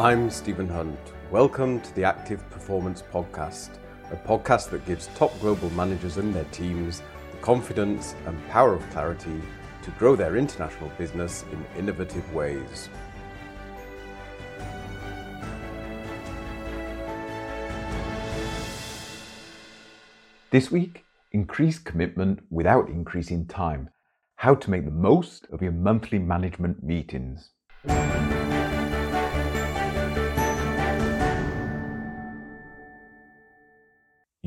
I'm Stephen Hunt. Welcome to the Active Performance Podcast, a podcast that gives top global managers and their teams the confidence and power of clarity to grow their international business in innovative ways. This week, increase commitment without increasing time. How to make the most of your monthly management meetings.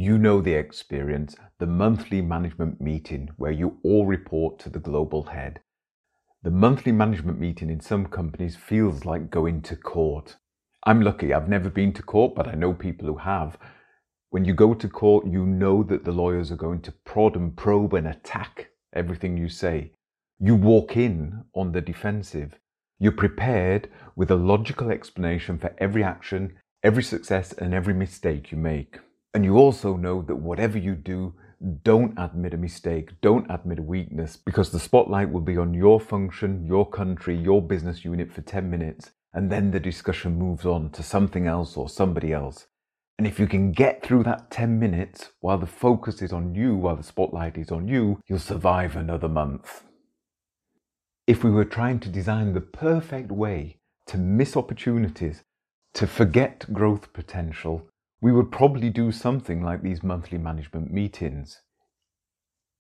You know the experience, the monthly management meeting where you all report to the global head. The monthly management meeting in some companies feels like going to court. I'm lucky, I've never been to court, but I know people who have. When you go to court, you know that the lawyers are going to prod and probe and attack everything you say. You walk in on the defensive. You're prepared with a logical explanation for every action, every success, and every mistake you make. And you also know that whatever you do, don't admit a mistake, don't admit a weakness, because the spotlight will be on your function, your country, your business unit for 10 minutes, and then the discussion moves on to something else or somebody else. And if you can get through that 10 minutes while the focus is on you, while the spotlight is on you, you'll survive another month. If we were trying to design the perfect way to miss opportunities, to forget growth potential, we would probably do something like these monthly management meetings.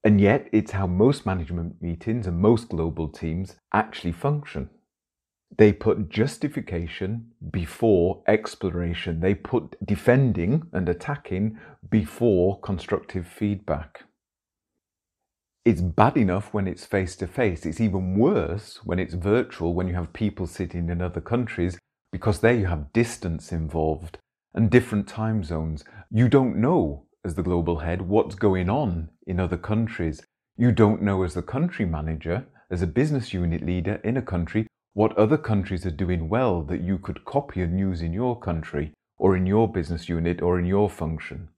And yet, it's how most management meetings and most global teams actually function. They put justification before exploration. They put defending and attacking before constructive feedback. It's bad enough when it's face to face. It's even worse when it's virtual, when you have people sitting in other countries, because there you have distance involved and different time zones. You don't know, as the global head, what's going on in other countries. You don't know, as the country manager, as a business unit leader in a country, what other countries are doing well that you could copy and use in your country, or in your business unit, or in your function.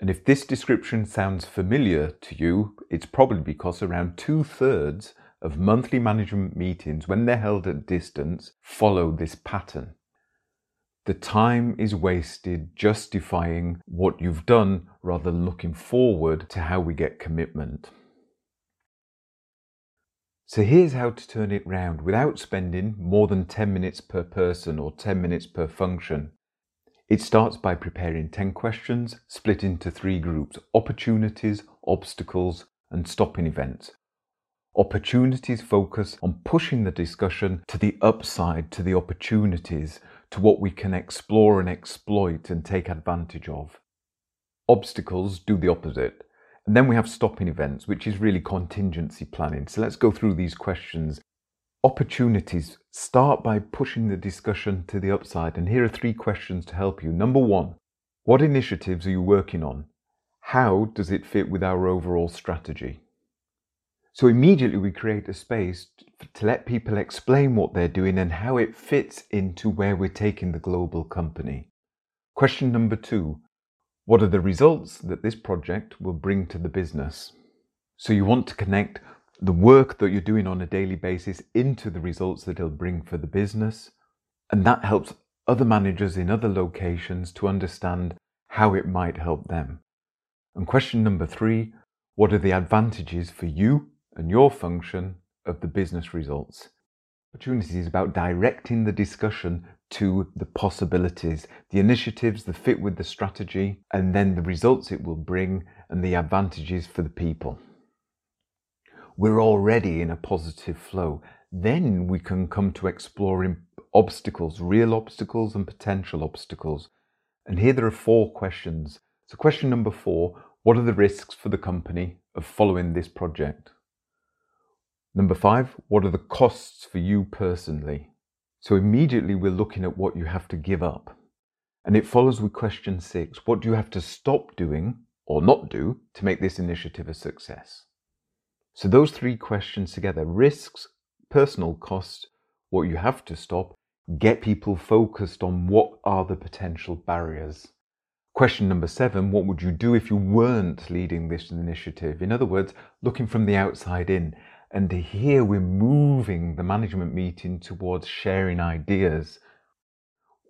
And if this description sounds familiar to you, it's probably because around two thirds of monthly management meetings, when they're held at distance, follow this pattern. The time is wasted justifying what you've done rather than looking forward to how we get commitment. So here's how to turn it round without spending more than 10 minutes per person or 10 minutes per function. It starts by preparing 10 questions split into three groups opportunities, obstacles, and stopping events. Opportunities focus on pushing the discussion to the upside, to the opportunities, to what we can explore and exploit and take advantage of. Obstacles do the opposite. And then we have stopping events, which is really contingency planning. So let's go through these questions. Opportunities start by pushing the discussion to the upside. And here are three questions to help you. Number one, what initiatives are you working on? How does it fit with our overall strategy? So immediately we create a space to let people explain what they're doing and how it fits into where we're taking the global company. Question number two What are the results that this project will bring to the business? So you want to connect the work that you're doing on a daily basis into the results that it'll bring for the business. And that helps other managers in other locations to understand how it might help them. And question number three What are the advantages for you and your function of the business results. Opportunity is about directing the discussion to the possibilities, the initiatives, the fit with the strategy, and then the results it will bring and the advantages for the people. We're already in a positive flow. Then we can come to exploring obstacles, real obstacles and potential obstacles. And here there are four questions. So, question number four What are the risks for the company of following this project? Number five, what are the costs for you personally? So immediately we're looking at what you have to give up. And it follows with question six what do you have to stop doing or not do to make this initiative a success? So those three questions together risks, personal costs, what you have to stop, get people focused on what are the potential barriers. Question number seven what would you do if you weren't leading this initiative? In other words, looking from the outside in and here we're moving the management meeting towards sharing ideas.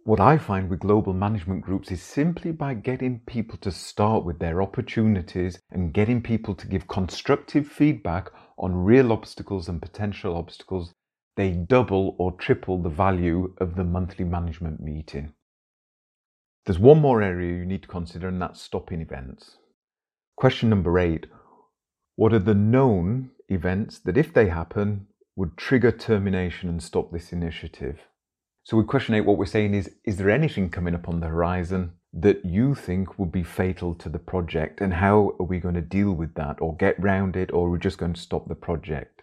What I find with global management groups is simply by getting people to start with their opportunities and getting people to give constructive feedback on real obstacles and potential obstacles, they double or triple the value of the monthly management meeting. There's one more area you need to consider, and that's stopping events. Question number eight What are the known events that, if they happen, would trigger termination and stop this initiative? So, with question eight, what we're saying is Is there anything coming up on the horizon that you think would be fatal to the project, and how are we going to deal with that, or get round it, or are we just going to stop the project?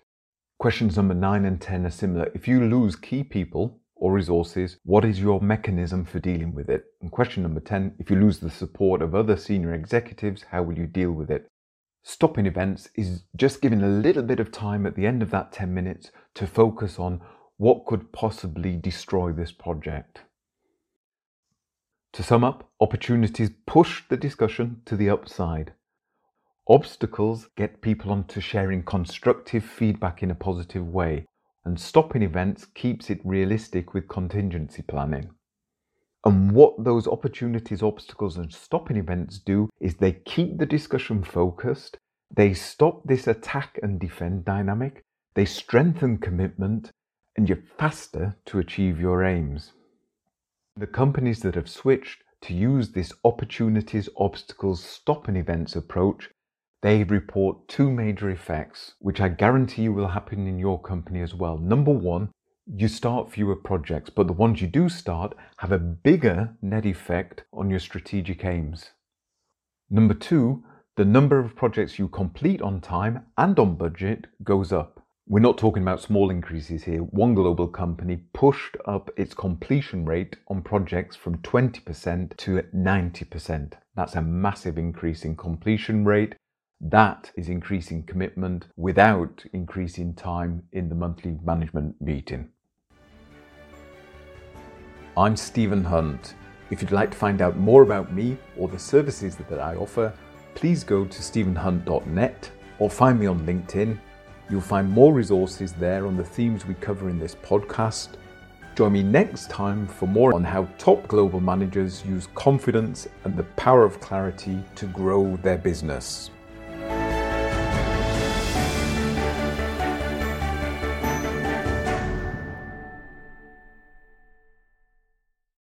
Questions number nine and 10 are similar. If you lose key people, or resources, what is your mechanism for dealing with it? And question number 10 if you lose the support of other senior executives, how will you deal with it? Stopping events is just giving a little bit of time at the end of that 10 minutes to focus on what could possibly destroy this project. To sum up, opportunities push the discussion to the upside. Obstacles get people onto sharing constructive feedback in a positive way, and stopping events keeps it realistic with contingency planning. And what those opportunities, obstacles, and stopping events do is they keep the discussion focused, they stop this attack and defend dynamic, they strengthen commitment, and you're faster to achieve your aims. The companies that have switched to use this opportunities, obstacles, stopping events approach they report two major effects, which I guarantee you will happen in your company as well. Number one, you start fewer projects, but the ones you do start have a bigger net effect on your strategic aims. Number two, the number of projects you complete on time and on budget goes up. We're not talking about small increases here. One global company pushed up its completion rate on projects from 20% to 90%. That's a massive increase in completion rate that is increasing commitment without increasing time in the monthly management meeting. I'm Stephen Hunt. If you'd like to find out more about me or the services that I offer, please go to stephenhunt.net or find me on LinkedIn. You'll find more resources there on the themes we cover in this podcast. Join me next time for more on how top global managers use confidence and the power of clarity to grow their business.